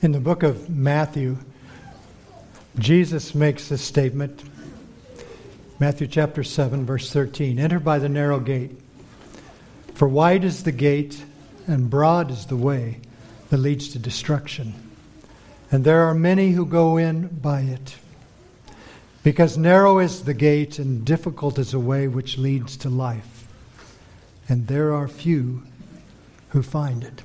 In the book of Matthew, Jesus makes this statement. Matthew chapter 7, verse 13 Enter by the narrow gate, for wide is the gate and broad is the way that leads to destruction, and there are many who go in by it. Because narrow is the gate and difficult is the way which leads to life, and there are few who find it.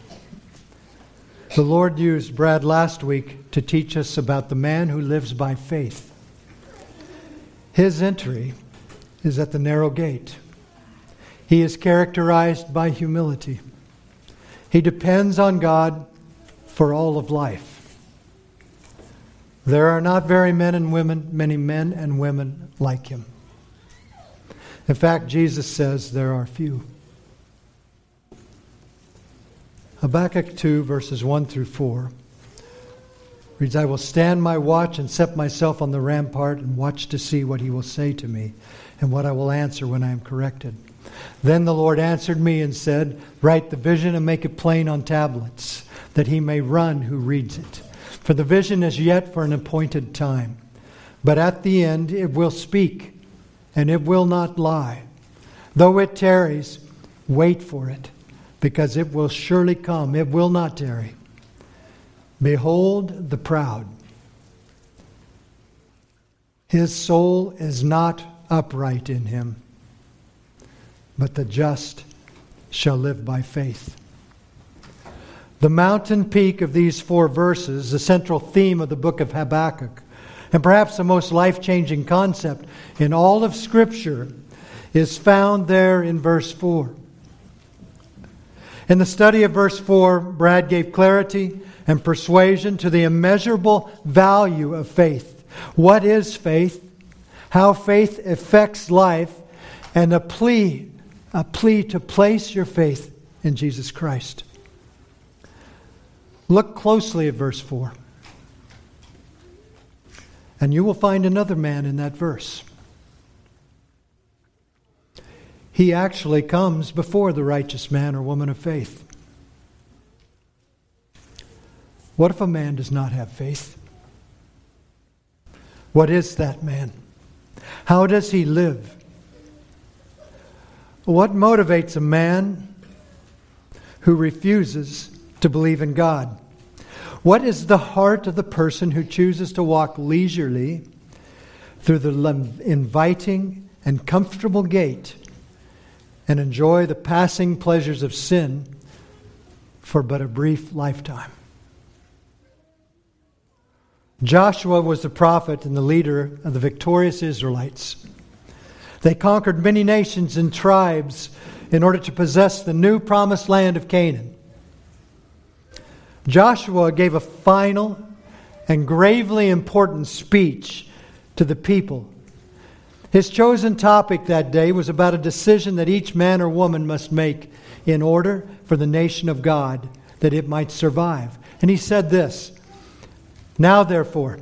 The Lord used Brad last week to teach us about the man who lives by faith. His entry is at the narrow gate. He is characterized by humility. He depends on God for all of life. There are not very men and women, many men and women like him. In fact, Jesus says there are few. Habakkuk 2, verses 1 through 4 reads, I will stand my watch and set myself on the rampart and watch to see what he will say to me and what I will answer when I am corrected. Then the Lord answered me and said, Write the vision and make it plain on tablets, that he may run who reads it. For the vision is yet for an appointed time. But at the end it will speak, and it will not lie. Though it tarries, wait for it because it will surely come, it will not tarry. Behold the proud. His soul is not upright in him, but the just shall live by faith. The mountain peak of these four verses, the central theme of the book of Habakkuk, and perhaps the most life changing concept in all of Scripture, is found there in verse 4. In the study of verse 4, Brad gave clarity and persuasion to the immeasurable value of faith. What is faith? How faith affects life, and a plea, a plea to place your faith in Jesus Christ. Look closely at verse 4. And you will find another man in that verse. He actually comes before the righteous man or woman of faith. What if a man does not have faith? What is that man? How does he live? What motivates a man who refuses to believe in God? What is the heart of the person who chooses to walk leisurely through the inviting and comfortable gate and enjoy the passing pleasures of sin for but a brief lifetime. Joshua was the prophet and the leader of the victorious Israelites. They conquered many nations and tribes in order to possess the new promised land of Canaan. Joshua gave a final and gravely important speech to the people his chosen topic that day was about a decision that each man or woman must make in order for the nation of God that it might survive. And he said this Now, therefore,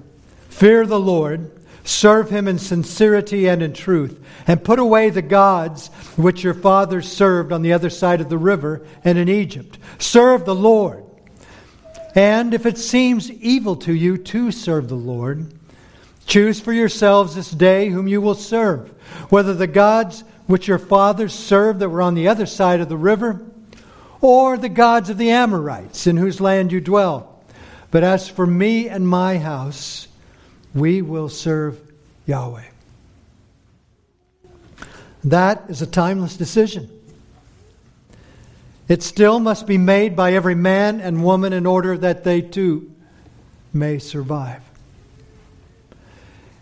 fear the Lord, serve him in sincerity and in truth, and put away the gods which your fathers served on the other side of the river and in Egypt. Serve the Lord. And if it seems evil to you to serve the Lord, Choose for yourselves this day whom you will serve, whether the gods which your fathers served that were on the other side of the river, or the gods of the Amorites in whose land you dwell. But as for me and my house, we will serve Yahweh. That is a timeless decision. It still must be made by every man and woman in order that they too may survive.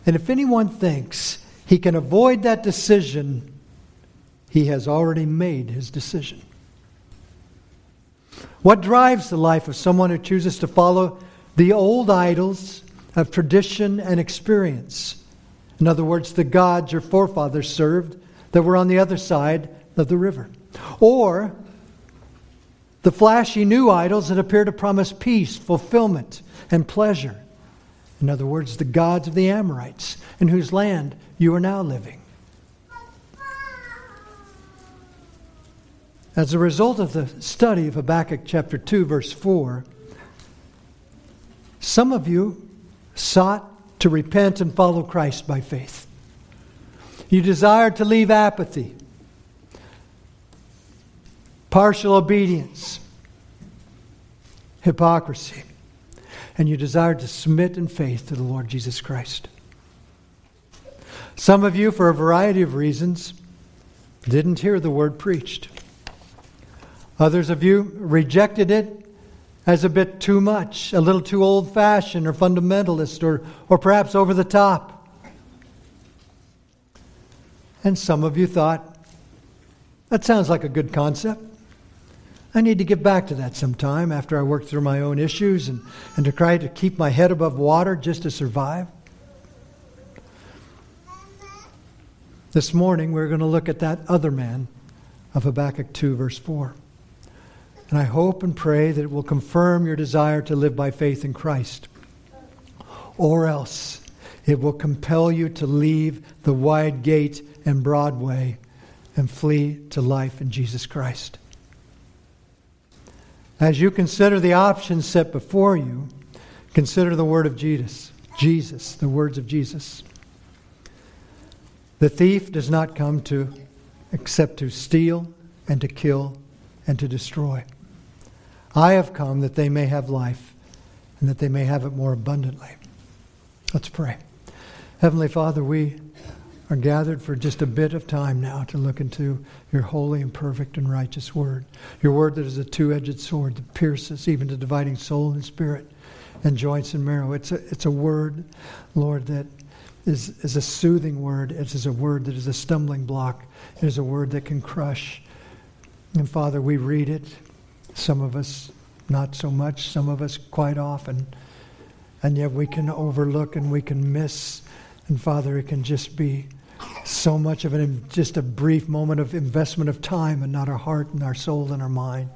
And if anyone thinks he can avoid that decision, he has already made his decision. What drives the life of someone who chooses to follow the old idols of tradition and experience? In other words, the gods your forefathers served that were on the other side of the river. Or the flashy new idols that appear to promise peace, fulfillment, and pleasure. In other words, the gods of the Amorites, in whose land you are now living. As a result of the study of Habakkuk chapter 2, verse 4, Some of you sought to repent and follow Christ by faith. You desired to leave apathy, partial obedience, hypocrisy, and you desired to submit in faith to the Lord Jesus Christ. Some of you, for a variety of reasons, didn't hear the word preached. Others of you rejected it as a bit too much, a little too old fashioned or fundamentalist or, or perhaps over the top. And some of you thought, that sounds like a good concept. I need to get back to that sometime after I work through my own issues and, and to try to keep my head above water just to survive. This morning, we're going to look at that other man of Habakkuk 2, verse 4. And I hope and pray that it will confirm your desire to live by faith in Christ. Or else, it will compel you to leave the wide gate and broad way and flee to life in Jesus Christ. As you consider the options set before you, consider the word of Jesus. Jesus, the words of Jesus. The thief does not come to except to steal and to kill and to destroy. I have come that they may have life and that they may have it more abundantly. Let's pray. Heavenly Father, we are gathered for just a bit of time now to look into your holy and perfect and righteous word. Your word that is a two edged sword that pierces even to dividing soul and spirit and joints and marrow. It's a, it's a word, Lord, that is, is a soothing word. It is a word that is a stumbling block. It is a word that can crush. And Father, we read it. Some of us not so much, some of us quite often. And yet we can overlook and we can miss. And Father, it can just be so much of an just a brief moment of investment of time and not our heart and our soul and our mind.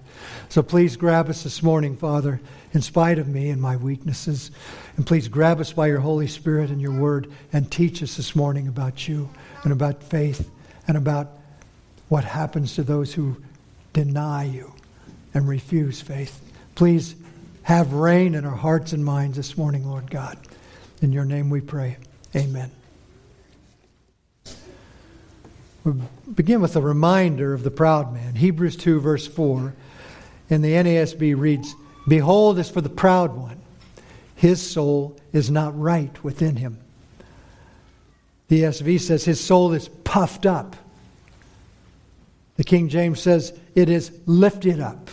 So please grab us this morning, Father, in spite of me and my weaknesses. And please grab us by your Holy Spirit and your word and teach us this morning about you and about faith and about what happens to those who deny you and refuse faith. Please have reign in our hearts and minds this morning, Lord God. In your name we pray. Amen. We begin with a reminder of the proud man. Hebrews 2, verse 4. In the NASB reads, Behold, as for the proud one, his soul is not right within him. The ESV says his soul is puffed up. The King James says it is lifted up.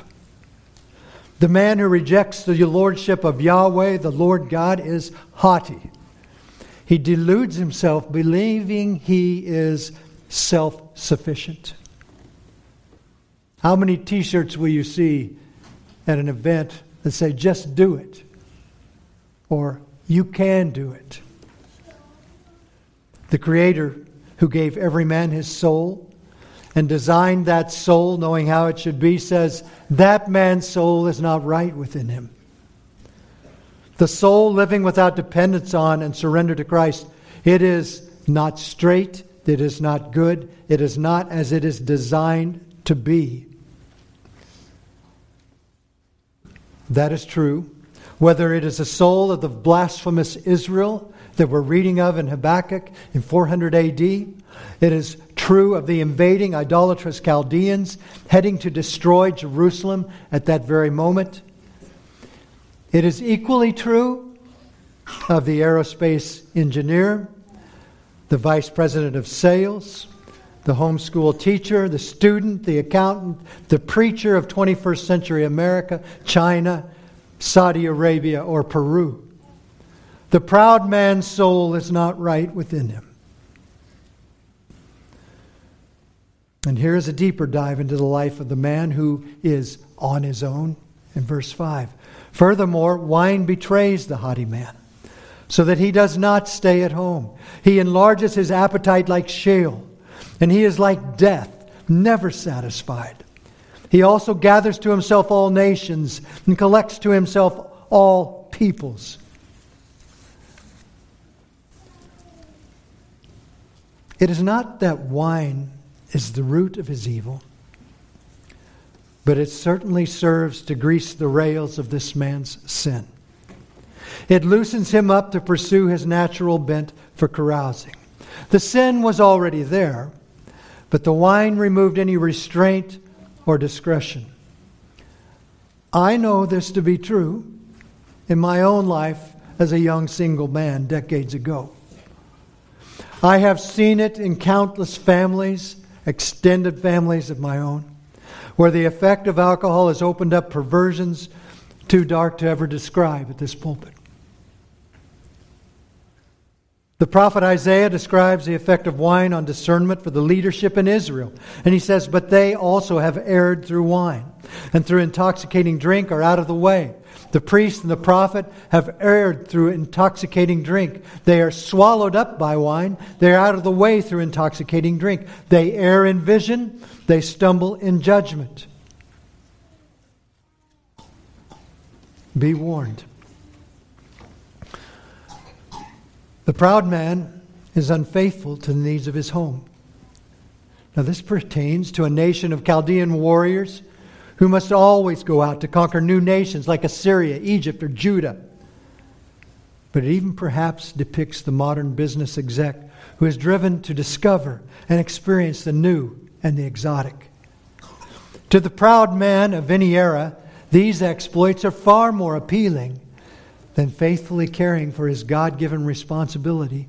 The man who rejects the lordship of Yahweh, the Lord God, is haughty. He deludes himself, believing he is self sufficient. How many t shirts will you see at an event that say, just do it? Or you can do it? The Creator who gave every man his soul and designed that soul knowing how it should be says, that man's soul is not right within him. The soul living without dependence on and surrender to Christ, it is not straight, it is not good. It is not as it is designed to be. That is true. Whether it is the soul of the blasphemous Israel that we're reading of in Habakkuk in 400 AD, it is true of the invading idolatrous Chaldeans heading to destroy Jerusalem at that very moment. It is equally true of the aerospace engineer the vice president of sales, the homeschool teacher, the student, the accountant, the preacher of 21st century America, China, Saudi Arabia, or Peru. The proud man's soul is not right within him. And here is a deeper dive into the life of the man who is on his own in verse 5. Furthermore, wine betrays the haughty man so that he does not stay at home. He enlarges his appetite like Sheol, and he is like death, never satisfied. He also gathers to himself all nations and collects to himself all peoples. It is not that wine is the root of his evil, but it certainly serves to grease the rails of this man's sin. It loosens him up to pursue his natural bent for carousing. The sin was already there, but the wine removed any restraint or discretion. I know this to be true in my own life as a young single man decades ago. I have seen it in countless families, extended families of my own, where the effect of alcohol has opened up perversions too dark to ever describe at this pulpit. The prophet Isaiah describes the effect of wine on discernment for the leadership in Israel. And he says, But they also have erred through wine, and through intoxicating drink are out of the way. The priest and the prophet have erred through intoxicating drink. They are swallowed up by wine. They are out of the way through intoxicating drink. They err in vision. They stumble in judgment. Be warned. The proud man is unfaithful to the needs of his home. Now, this pertains to a nation of Chaldean warriors who must always go out to conquer new nations like Assyria, Egypt, or Judah. But it even perhaps depicts the modern business exec who is driven to discover and experience the new and the exotic. To the proud man of any era, these exploits are far more appealing than faithfully caring for his God given responsibility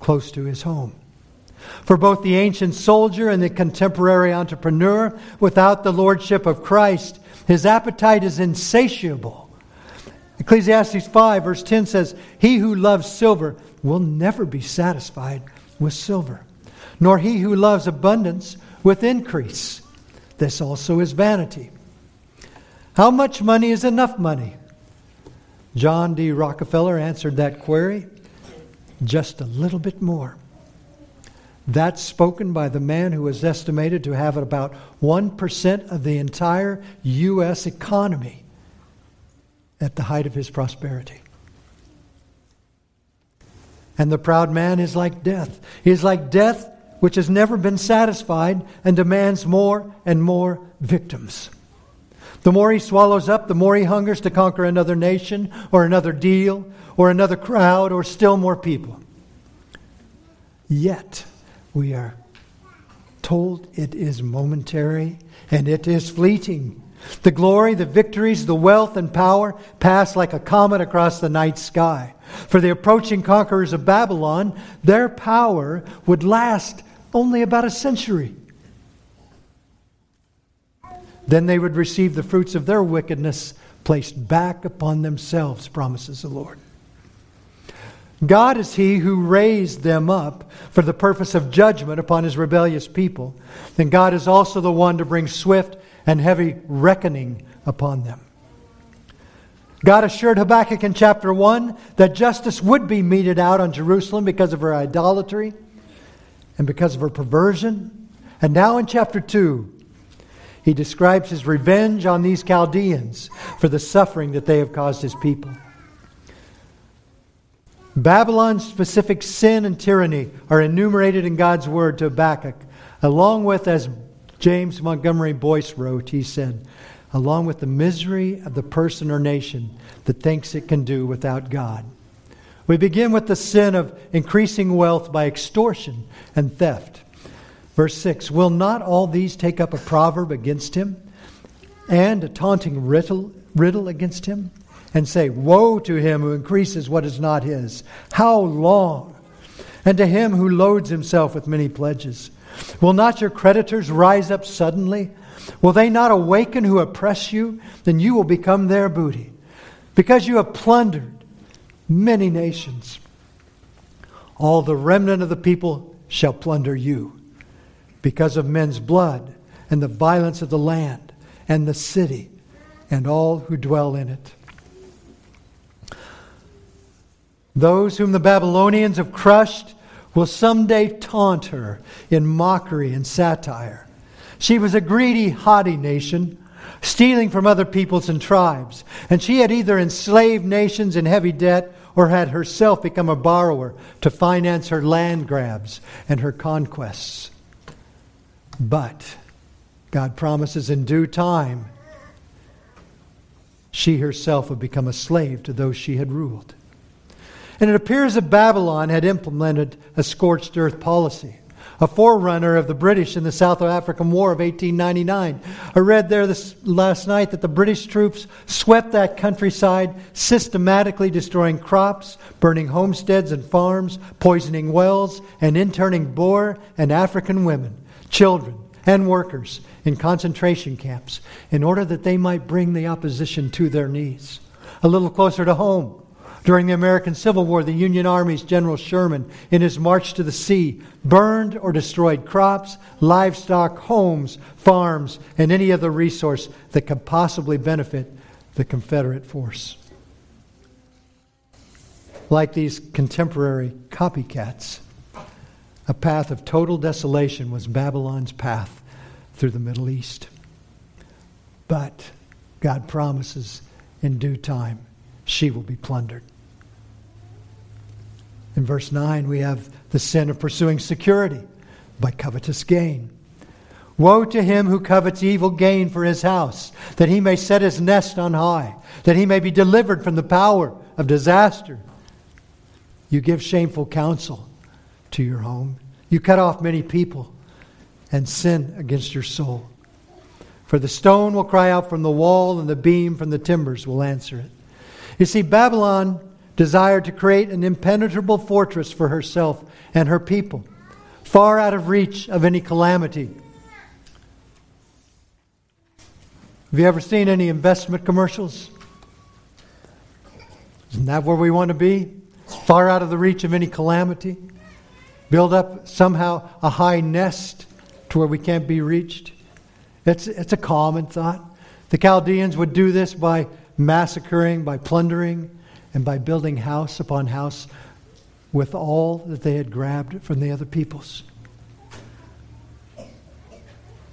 close to his home. For both the ancient soldier and the contemporary entrepreneur, without the lordship of Christ, his appetite is insatiable. Ecclesiastes 5, verse 10 says, He who loves silver will never be satisfied with silver, nor he who loves abundance with increase. This also is vanity. How much money is enough money? John D. Rockefeller answered that query just a little bit more. That's spoken by the man who is estimated to have about 1% of the entire U.S. economy at the height of his prosperity. And the proud man is like death. He is like death which has never been satisfied and demands more and more victims. The more he swallows up, the more he hungers to conquer another nation or another deal or another crowd or still more people. Yet, we are told it is momentary and it is fleeting. The glory, the victories, the wealth and power pass like a comet across the night sky. For the approaching conquerors of Babylon, their power would last only about a century. Then they would receive the fruits of their wickedness placed back upon themselves, promises the Lord. God is He who raised them up for the purpose of judgment upon His rebellious people. And God is also the one to bring swift and heavy reckoning upon them. God assured Habakkuk in chapter 1 that justice would be meted out on Jerusalem because of her idolatry and because of her perversion. And now in chapter 2, he describes his revenge on these Chaldeans for the suffering that they have caused his people. Babylon's specific sin and tyranny are enumerated in God's word to Habakkuk, along with, as James Montgomery Boice wrote, he said, along with the misery of the person or nation that thinks it can do without God. We begin with the sin of increasing wealth by extortion and theft. Verse 6 Will not all these take up a proverb against him and a taunting riddle, riddle against him? and say, Woe to him who increases what is not his. How long? And to him who loads himself with many pledges. Will not your creditors rise up suddenly? Will they not awaken who oppress you? Then you will become their booty. Because you have plundered many nations. All the remnant of the people shall plunder you because of men's blood and the violence of the land and the city and all who dwell in it. Those whom the Babylonians have crushed will someday taunt her in mockery and satire. She was a greedy, haughty nation, stealing from other peoples and tribes, and she had either enslaved nations in heavy debt or had herself become a borrower to finance her land grabs and her conquests. But God promises in due time she herself would become a slave to those she had ruled. And it appears that Babylon had implemented a scorched earth policy, a forerunner of the British in the South African War of 1899. I read there this last night that the British troops swept that countryside, systematically destroying crops, burning homesteads and farms, poisoning wells, and interning Boer and African women, children, and workers in concentration camps in order that they might bring the opposition to their knees. A little closer to home, during the American Civil War, the Union Army's General Sherman, in his march to the sea, burned or destroyed crops, livestock, homes, farms, and any other resource that could possibly benefit the Confederate force. Like these contemporary copycats, a path of total desolation was Babylon's path through the Middle East. But God promises in due time she will be plundered. In verse 9, we have the sin of pursuing security by covetous gain. Woe to him who covets evil gain for his house, that he may set his nest on high, that he may be delivered from the power of disaster. You give shameful counsel to your home. You cut off many people and sin against your soul. For the stone will cry out from the wall, and the beam from the timbers will answer it. You see, Babylon desired to create an impenetrable fortress for herself and her people, far out of reach of any calamity. Have you ever seen any investment commercials? Isn't that where we want to be? Far out of the reach of any calamity? Build up somehow a high nest to where we can't be reached. It's, it's a common thought. The Chaldeans would do this by massacring, by plundering, and by building house upon house with all that they had grabbed from the other peoples.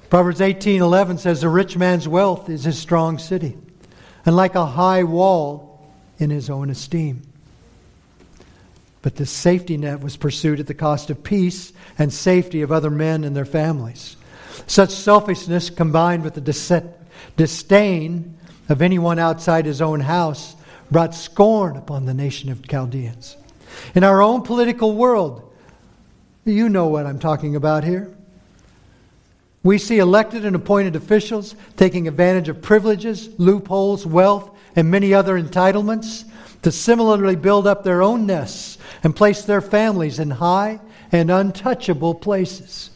Proverbs 18:11 says the rich man's wealth is his strong city and like a high wall in his own esteem. But this safety net was pursued at the cost of peace and safety of other men and their families. Such selfishness combined with the disdain of anyone outside his own house brought scorn upon the nation of Chaldeans. In our own political world, you know what I'm talking about here. We see elected and appointed officials taking advantage of privileges, loopholes, wealth, and many other entitlements to similarly build up their own nests and place their families in high and untouchable places.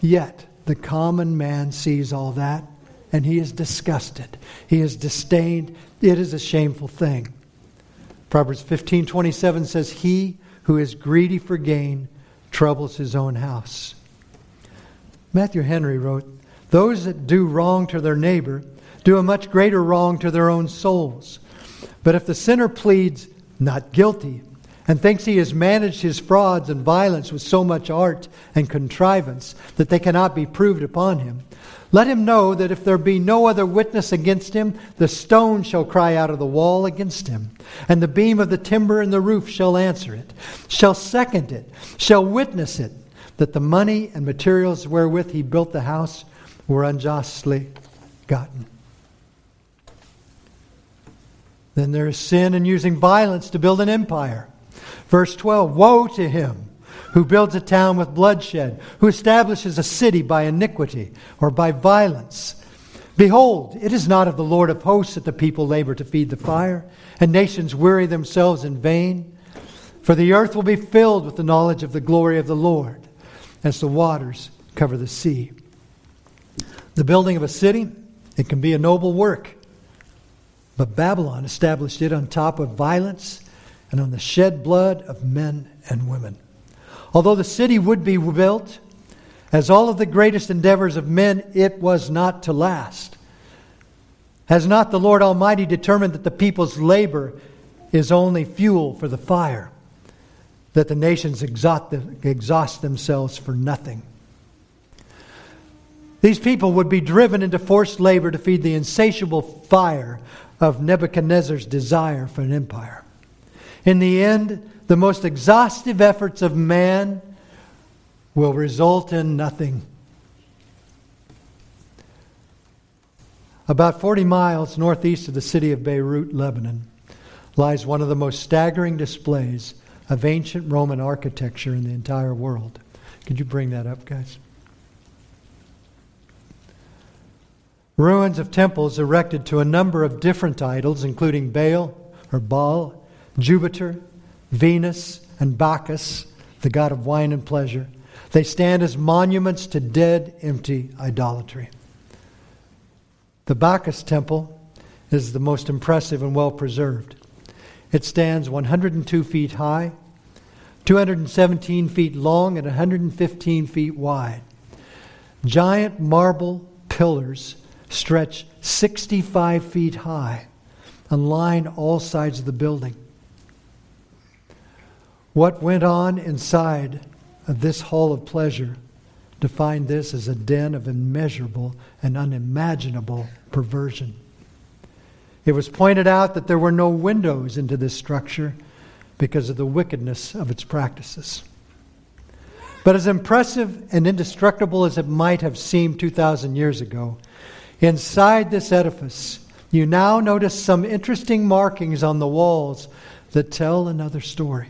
Yet, the common man sees all that and he is disgusted. He is disdained. It is a shameful thing. Proverbs 15:27 says he who is greedy for gain troubles his own house. Matthew Henry wrote, "Those that do wrong to their neighbor do a much greater wrong to their own souls. But if the sinner pleads not guilty and thinks he has managed his frauds and violence with so much art and contrivance that they cannot be proved upon him, let him know that if there be no other witness against him, the stone shall cry out of the wall against him, and the beam of the timber in the roof shall answer it, shall second it, shall witness it, that the money and materials wherewith he built the house were unjustly gotten. Then there is sin in using violence to build an empire. Verse 12 Woe to him who builds a town with bloodshed, who establishes a city by iniquity or by violence. Behold, it is not of the Lord of hosts that the people labor to feed the fire, and nations weary themselves in vain. For the earth will be filled with the knowledge of the glory of the Lord, as the waters cover the sea. The building of a city, it can be a noble work. But Babylon established it on top of violence and on the shed blood of men and women. Although the city would be built, as all of the greatest endeavors of men, it was not to last. Has not the Lord Almighty determined that the people's labor is only fuel for the fire, that the nations exhaust themselves for nothing? These people would be driven into forced labor to feed the insatiable fire of Nebuchadnezzar's desire for an empire. In the end, the most exhaustive efforts of man will result in nothing. About 40 miles northeast of the city of Beirut, Lebanon, lies one of the most staggering displays of ancient Roman architecture in the entire world. Could you bring that up, guys? Ruins of temples erected to a number of different idols, including Baal or Baal, Jupiter, Venus, and Bacchus, the god of wine and pleasure. They stand as monuments to dead, empty idolatry. The Bacchus temple is the most impressive and well preserved. It stands 102 feet high, 217 feet long, and 115 feet wide. Giant marble pillars stretch 65 feet high and line all sides of the building. What went on inside of this hall of pleasure defined this as a den of immeasurable and unimaginable perversion. It was pointed out that there were no windows into this structure because of the wickedness of its practices. But as impressive and indestructible as it might have seemed 2,000 years ago, inside this edifice, you now notice some interesting markings on the walls that tell another story.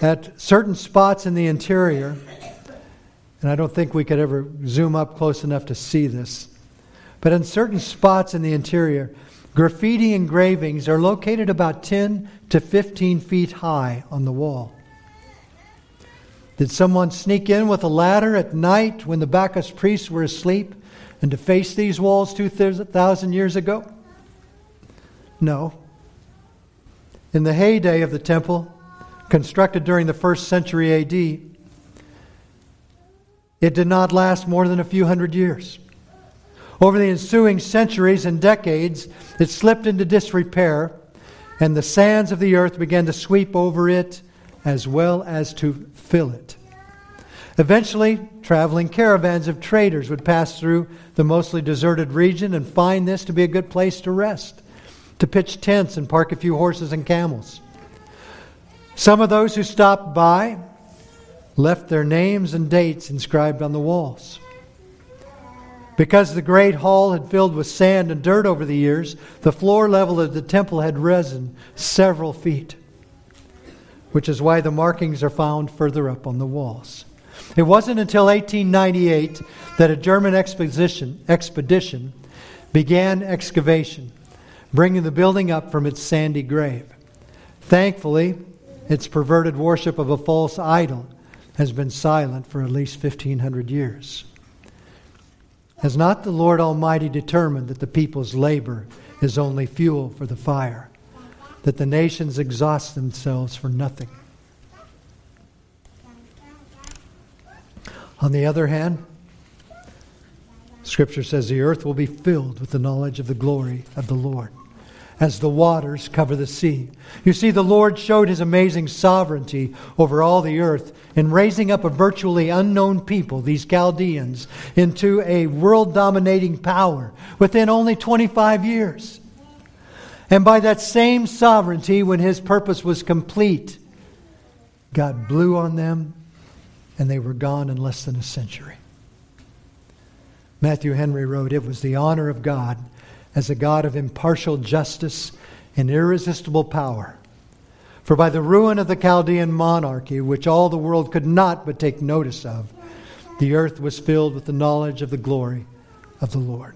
At certain spots in the interior, and I don't think we could ever zoom up close enough to see this, but in certain spots in the interior, graffiti engravings are located about 10 to 15 feet high on the wall. Did someone sneak in with a ladder at night when the Bacchus priests were asleep and deface these walls 2,000 years ago? No. In the heyday of the temple, constructed during the first century AD, it did not last more than a few hundred years. Over the ensuing centuries and decades, it slipped into disrepair, and the sands of the earth began to sweep over it as well as to fill it. Eventually, traveling caravans of traders would pass through the mostly deserted region and find this to be a good place to rest, to pitch tents and park a few horses and camels. Some of those who stopped by left their names and dates inscribed on the walls. Because the great hall had filled with sand and dirt over the years, the floor level of the temple had risen several feet, which is why the markings are found further up on the walls. It wasn't until 1898 that a German expedition, expedition began excavation, bringing the building up from its sandy grave. Thankfully, its perverted worship of a false idol has been silent for at least 1,500 years. Has not the Lord Almighty determined that the people's labor is only fuel for the fire, that the nations exhaust themselves for nothing? On the other hand, Scripture says the earth will be filled with the knowledge of the glory of the Lord as the waters cover the sea. You see, the Lord showed his amazing sovereignty over all the earth in raising up a virtually unknown people, these Chaldeans, into a world dominating power within only 25 years. And by that same sovereignty, when his purpose was complete, God blew on them and they were gone in less than a century. Matthew Henry wrote, It was the honor of God as a God of impartial justice and irresistible power. For by the ruin of the Chaldean monarchy, which all the world could not but take notice of, the earth was filled with the knowledge of the glory of the Lord.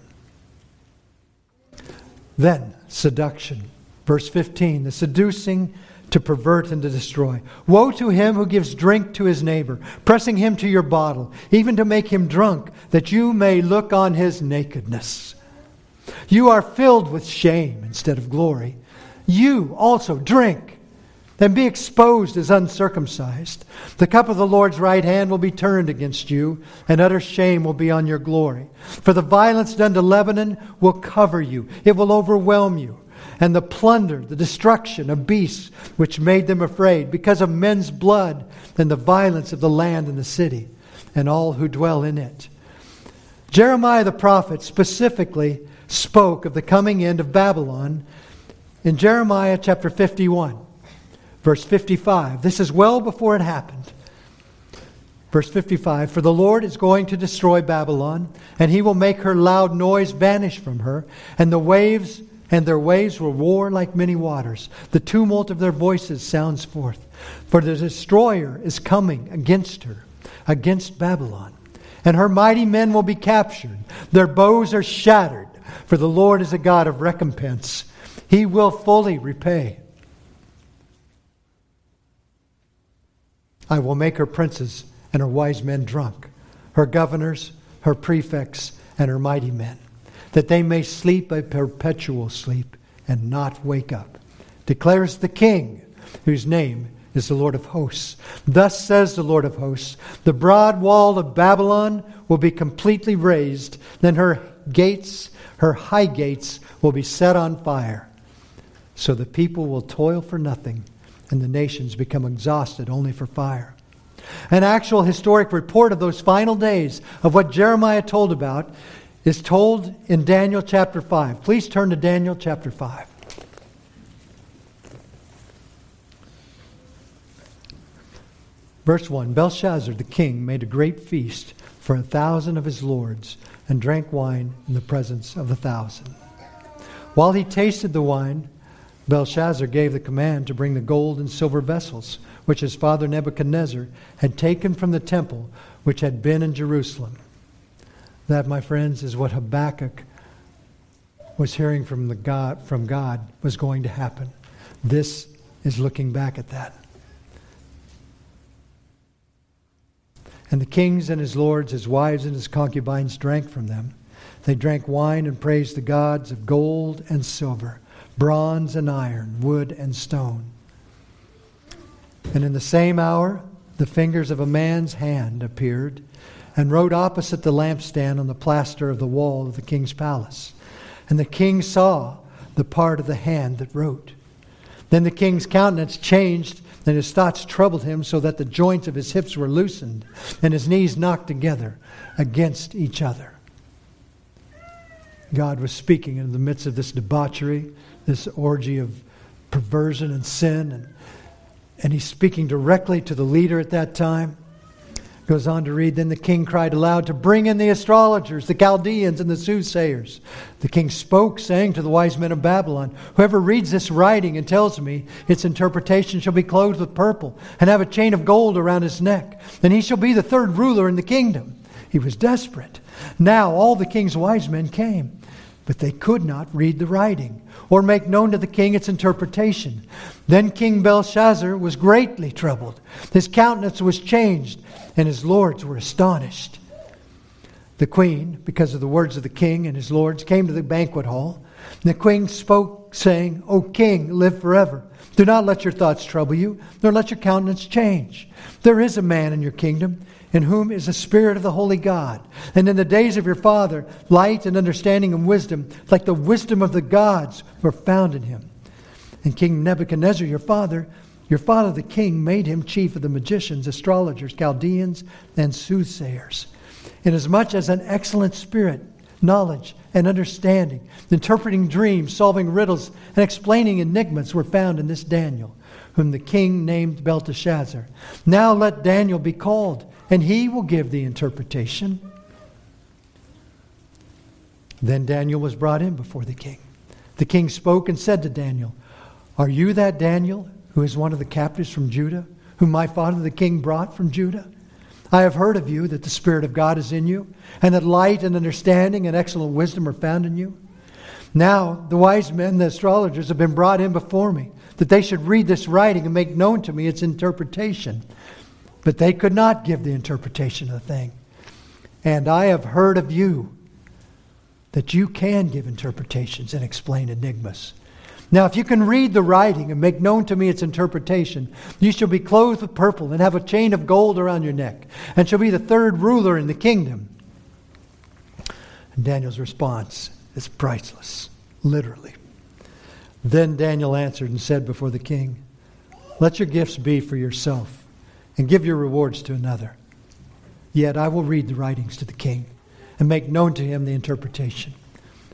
Then, seduction. Verse 15, the seducing to pervert and to destroy. Woe to him who gives drink to his neighbor, pressing him to your bottle, even to make him drunk, that you may look on his nakedness. You are filled with shame instead of glory. You also drink and be exposed as uncircumcised. The cup of the Lord's right hand will be turned against you, and utter shame will be on your glory. For the violence done to Lebanon will cover you, it will overwhelm you. And the plunder, the destruction of beasts which made them afraid, because of men's blood and the violence of the land and the city, and all who dwell in it. Jeremiah the prophet specifically spoke of the coming end of Babylon in Jeremiah chapter 51, verse 55. This is well before it happened. Verse 55 For the Lord is going to destroy Babylon, and he will make her loud noise vanish from her, and the waves and their waves will roar like many waters. The tumult of their voices sounds forth. For the destroyer is coming against her, against Babylon. And her mighty men will be captured. Their bows are shattered, for the Lord is a God of recompense. He will fully repay. I will make her princes and her wise men drunk, her governors, her prefects, and her mighty men, that they may sleep a perpetual sleep and not wake up, declares the King, whose name is the Lord of hosts. Thus says the Lord of hosts The broad wall of Babylon will be completely razed, then her gates, her high gates, will be set on fire. So the people will toil for nothing, and the nations become exhausted only for fire. An actual historic report of those final days of what Jeremiah told about is told in Daniel chapter 5. Please turn to Daniel chapter 5. Verse 1 Belshazzar the king made a great feast for a thousand of his lords and drank wine in the presence of the thousand. While he tasted the wine, Belshazzar gave the command to bring the gold and silver vessels which his father Nebuchadnezzar had taken from the temple which had been in Jerusalem. That, my friends, is what Habakkuk was hearing from, the God, from God was going to happen. This is looking back at that. And the kings and his lords, his wives and his concubines drank from them. They drank wine and praised the gods of gold and silver, bronze and iron, wood and stone. And in the same hour, the fingers of a man's hand appeared and wrote opposite the lampstand on the plaster of the wall of the king's palace. And the king saw the part of the hand that wrote. Then the king's countenance changed, and his thoughts troubled him, so that the joints of his hips were loosened, and his knees knocked together against each other. God was speaking in the midst of this debauchery, this orgy of perversion and sin, and and he's speaking directly to the leader at that time. Goes on to read Then the king cried aloud to bring in the astrologers, the Chaldeans, and the soothsayers. The king spoke, saying to the wise men of Babylon, Whoever reads this writing and tells me its interpretation shall be clothed with purple and have a chain of gold around his neck. And he shall be the third ruler in the kingdom. He was desperate. Now all the king's wise men came, but they could not read the writing or make known to the king its interpretation. Then King Belshazzar was greatly troubled. His countenance was changed, and his lords were astonished. The queen, because of the words of the king and his lords, came to the banquet hall. The queen spoke, saying, O king, live forever. Do not let your thoughts trouble you, nor let your countenance change. There is a man in your kingdom in whom is the Spirit of the Holy God. And in the days of your father, light and understanding and wisdom, like the wisdom of the gods, were found in him. And King Nebuchadnezzar, your father, your father the king, made him chief of the magicians, astrologers, Chaldeans, and soothsayers. Inasmuch as an excellent spirit, knowledge, and understanding, interpreting dreams, solving riddles, and explaining enigmas were found in this Daniel, whom the king named Belteshazzar. Now let Daniel be called and he will give the interpretation. Then Daniel was brought in before the king. The king spoke and said to Daniel, Are you that Daniel who is one of the captives from Judah, whom my father the king brought from Judah? I have heard of you that the Spirit of God is in you, and that light and understanding and excellent wisdom are found in you. Now the wise men, the astrologers, have been brought in before me, that they should read this writing and make known to me its interpretation. But they could not give the interpretation of the thing. And I have heard of you that you can give interpretations and explain enigmas. Now, if you can read the writing and make known to me its interpretation, you shall be clothed with purple and have a chain of gold around your neck, and shall be the third ruler in the kingdom. And Daniel's response is priceless, literally. Then Daniel answered and said before the king, Let your gifts be for yourself and give your rewards to another. Yet I will read the writings to the king and make known to him the interpretation.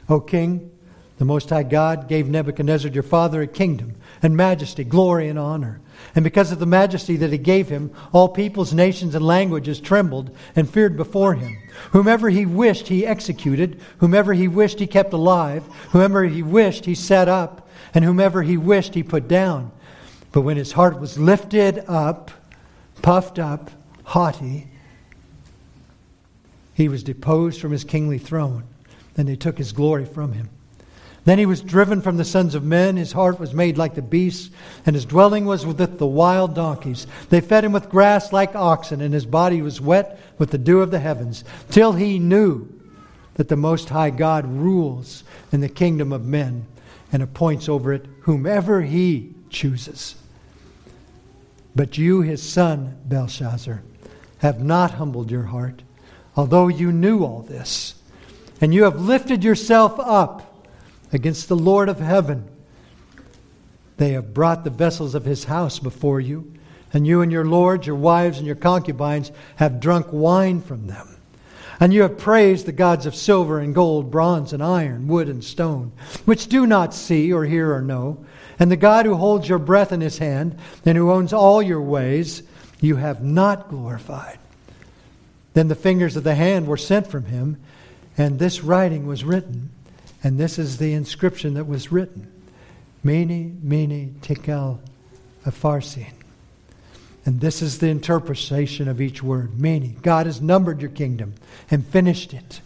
O king, The Most High God gave Nebuchadnezzar your father a kingdom and majesty, glory, and honor. And because of the majesty that he gave him, all peoples, nations, and languages trembled and feared before him. Whomever he wished, he executed. Whomever he wished, he kept alive. Whomever he wished, he set up. And whomever he wished, he put down. But when his heart was lifted up, puffed up, haughty, he was deposed from his kingly throne. Then they took his glory from him. Then he was driven from the sons of men. His heart was made like the beasts, and his dwelling was with the wild donkeys. They fed him with grass like oxen, and his body was wet with the dew of the heavens, till he knew that the Most High God rules in the kingdom of men and appoints over it whomever he chooses. But you, his son, Belshazzar, have not humbled your heart, although you knew all this. And you have lifted yourself up against the Lord of heaven. They have brought the vessels of his house before you, and you and your lords, your wives, and your concubines have drunk wine from them. And you have praised the gods of silver and gold, bronze and iron, wood and stone, which do not see or hear or know. And the God who holds your breath in his hand and who owns all your ways, you have not glorified. Then the fingers of the hand were sent from him, and this writing was written. And this is the inscription that was written Mene, Mene, Tekel, Upharsin. And this is the interpretation of each word. Mene, God has numbered your kingdom and finished it.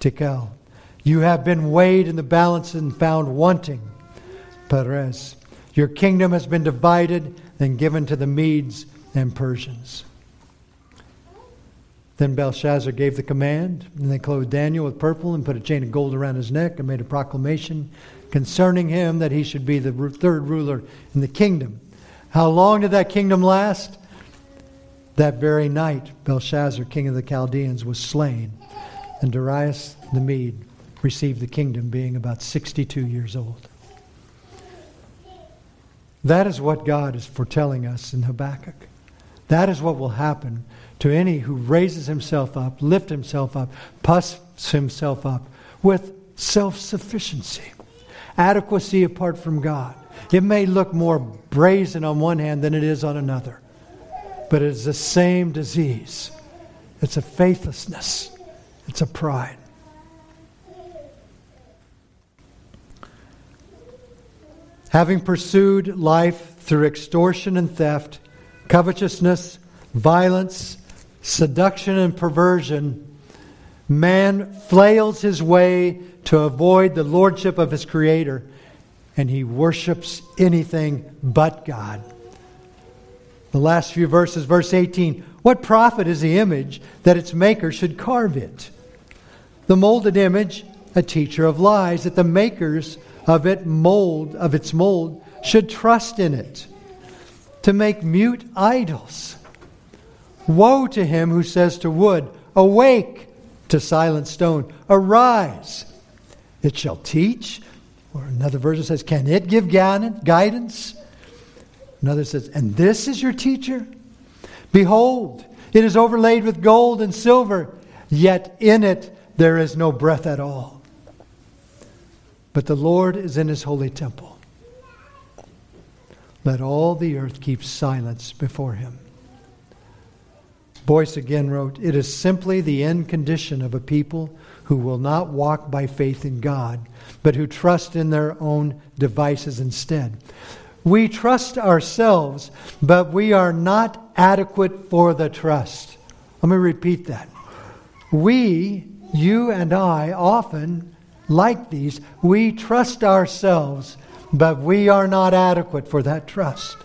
Tekel, you have been weighed in the balance and found wanting. Peres, your kingdom has been divided and given to the Medes and Persians. Then Belshazzar gave the command, and they clothed Daniel with purple and put a chain of gold around his neck and made a proclamation concerning him that he should be the third ruler in the kingdom. How long did that kingdom last? That very night, Belshazzar, king of the Chaldeans, was slain, and Darius the Mede received the kingdom, being about 62 years old. That is what God is foretelling us in Habakkuk. That is what will happen to any who raises himself up, lifts himself up, puffs himself up with self sufficiency, adequacy apart from God. It may look more brazen on one hand than it is on another, but it's the same disease. It's a faithlessness, it's a pride. Having pursued life through extortion and theft, covetousness, violence, seduction and perversion, man flails his way to avoid the lordship of his Creator, and he worships anything but God. The last few verses, verse 18 What profit is the image that its maker should carve it? The molded image, a teacher of lies, that the makers of it mold of its mold should trust in it to make mute idols Woe to him who says to wood, Awake, to silent stone, Arise. It shall teach. Or another version says, Can it give guidance? Another says, And this is your teacher? Behold, it is overlaid with gold and silver, yet in it there is no breath at all. But the Lord is in his holy temple. Let all the earth keep silence before him. Boice again wrote, It is simply the end condition of a people who will not walk by faith in God, but who trust in their own devices instead. We trust ourselves, but we are not adequate for the trust. Let me repeat that. We, you and I, often, like these, we trust ourselves, but we are not adequate for that trust.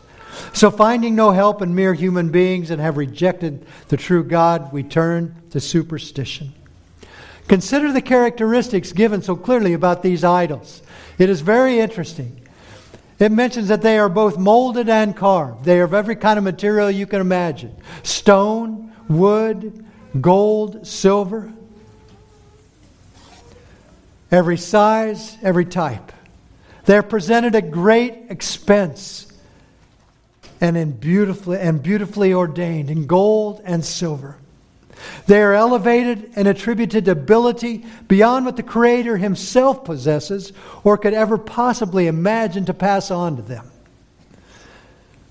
So, finding no help in mere human beings and have rejected the true God, we turn to superstition. Consider the characteristics given so clearly about these idols. It is very interesting. It mentions that they are both molded and carved. They are of every kind of material you can imagine stone, wood, gold, silver. Every size, every type. They're presented at great expense and in beautifully and beautifully ordained in gold and silver. They are elevated and attributed ability beyond what the Creator Himself possesses or could ever possibly imagine to pass on to them.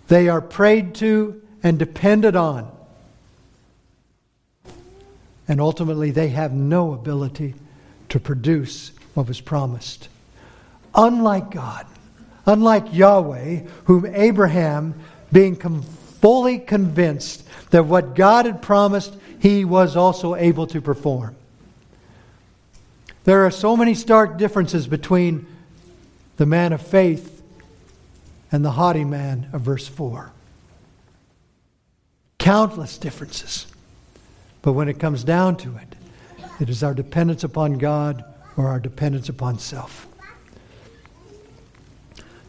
They are prayed to and depended on. And ultimately, they have no ability to produce what was promised. Unlike God, unlike Yahweh, whom Abraham, being com- fully convinced that what God had promised, he was also able to perform. There are so many stark differences between the man of faith and the haughty man of verse 4. Countless differences. But when it comes down to it, it is our dependence upon God or our dependence upon self.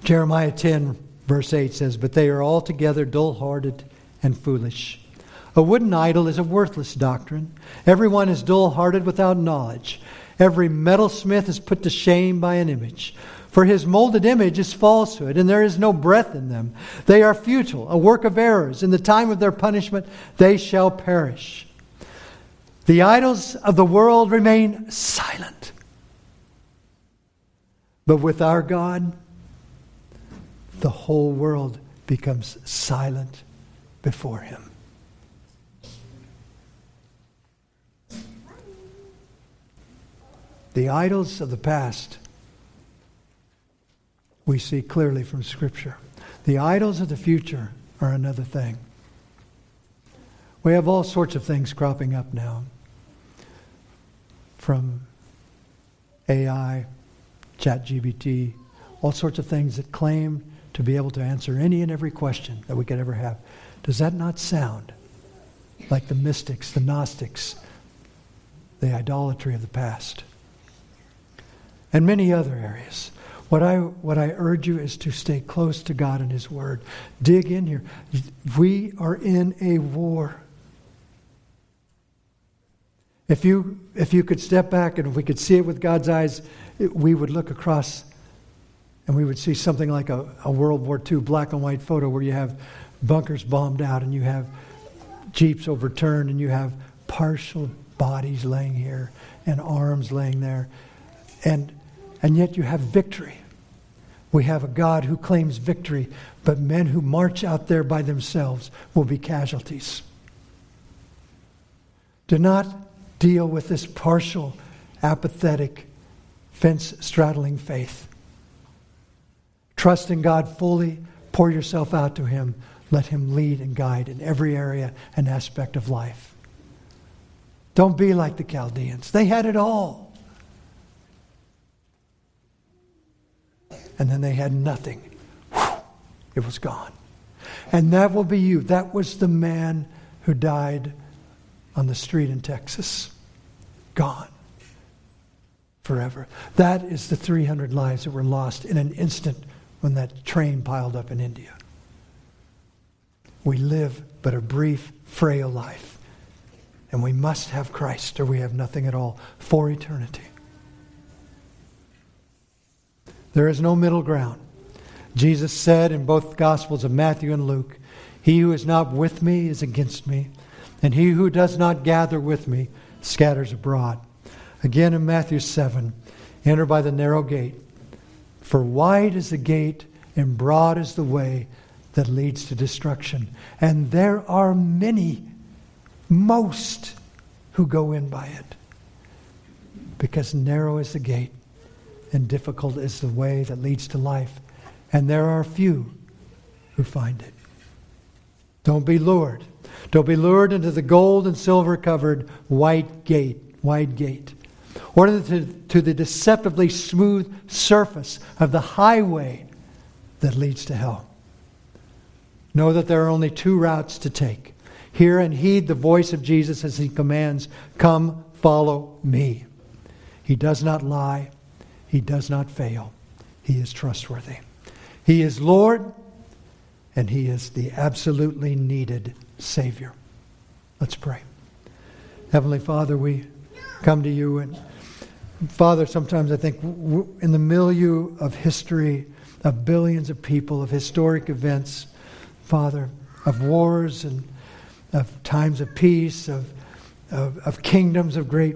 Jeremiah 10, verse 8 says, But they are altogether dull hearted and foolish. A wooden idol is a worthless doctrine. Everyone is dull hearted without knowledge. Every metalsmith is put to shame by an image. For his molded image is falsehood, and there is no breath in them. They are futile, a work of errors. In the time of their punishment, they shall perish. The idols of the world remain silent. But with our God, the whole world becomes silent before him. The idols of the past we see clearly from Scripture. The idols of the future are another thing. We have all sorts of things cropping up now from AI, ChatGPT, all sorts of things that claim to be able to answer any and every question that we could ever have. Does that not sound like the mystics, the Gnostics, the idolatry of the past? and many other areas. What I, what I urge you is to stay close to God and His Word. Dig in here. We are in a war. If you, if you could step back and if we could see it with God's eyes, it, we would look across and we would see something like a, a World War II black and white photo where you have bunkers bombed out and you have jeeps overturned and you have partial bodies laying here and arms laying there. And and yet you have victory. We have a God who claims victory, but men who march out there by themselves will be casualties. Do not deal with this partial, apathetic, fence straddling faith. Trust in God fully, pour yourself out to Him, let Him lead and guide in every area and aspect of life. Don't be like the Chaldeans, they had it all. and then they had nothing. It was gone. And that will be you. That was the man who died on the street in Texas. Gone. Forever. That is the 300 lives that were lost in an instant when that train piled up in India. We live but a brief, frail life. And we must have Christ or we have nothing at all for eternity. There is no middle ground. Jesus said in both Gospels of Matthew and Luke, He who is not with me is against me, and he who does not gather with me scatters abroad. Again in Matthew 7, enter by the narrow gate. For wide is the gate, and broad is the way that leads to destruction. And there are many, most, who go in by it. Because narrow is the gate and difficult is the way that leads to life. And there are few who find it. Don't be lured. Don't be lured into the gold and silver covered white gate, wide gate, or to, to the deceptively smooth surface of the highway that leads to hell. Know that there are only two routes to take. Hear and heed the voice of Jesus as he commands, Come, follow me. He does not lie. He does not fail. He is trustworthy. He is Lord, and He is the absolutely needed Savior. Let's pray. Heavenly Father, we come to you, and Father, sometimes I think in the milieu of history, of billions of people, of historic events, Father, of wars and of times of peace, of, of, of kingdoms of great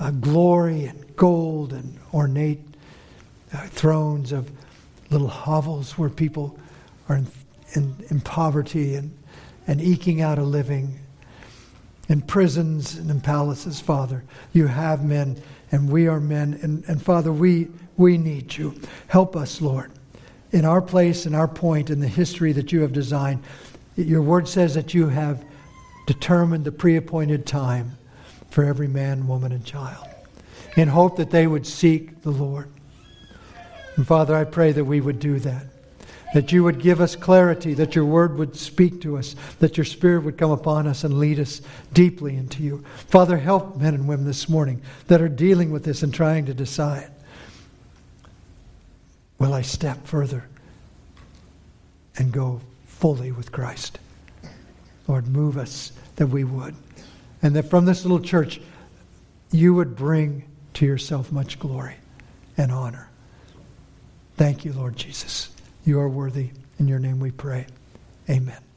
uh, glory and gold and ornate uh, thrones, of little hovels where people are in, in, in poverty and, and eking out a living. In prisons and in palaces, Father, you have men and we are men. And, and Father, we, we need you. Help us, Lord, in our place, in our point, in the history that you have designed. Your word says that you have determined the pre appointed time for every man, woman, and child in hope that they would seek the Lord. And Father, I pray that we would do that. That you would give us clarity, that your word would speak to us, that your spirit would come upon us and lead us deeply into you. Father, help men and women this morning that are dealing with this and trying to decide will I step further and go fully with Christ? Lord, move us that we would. And that from this little church, you would bring to yourself much glory and honor. Thank you, Lord Jesus. You are worthy. In your name we pray. Amen.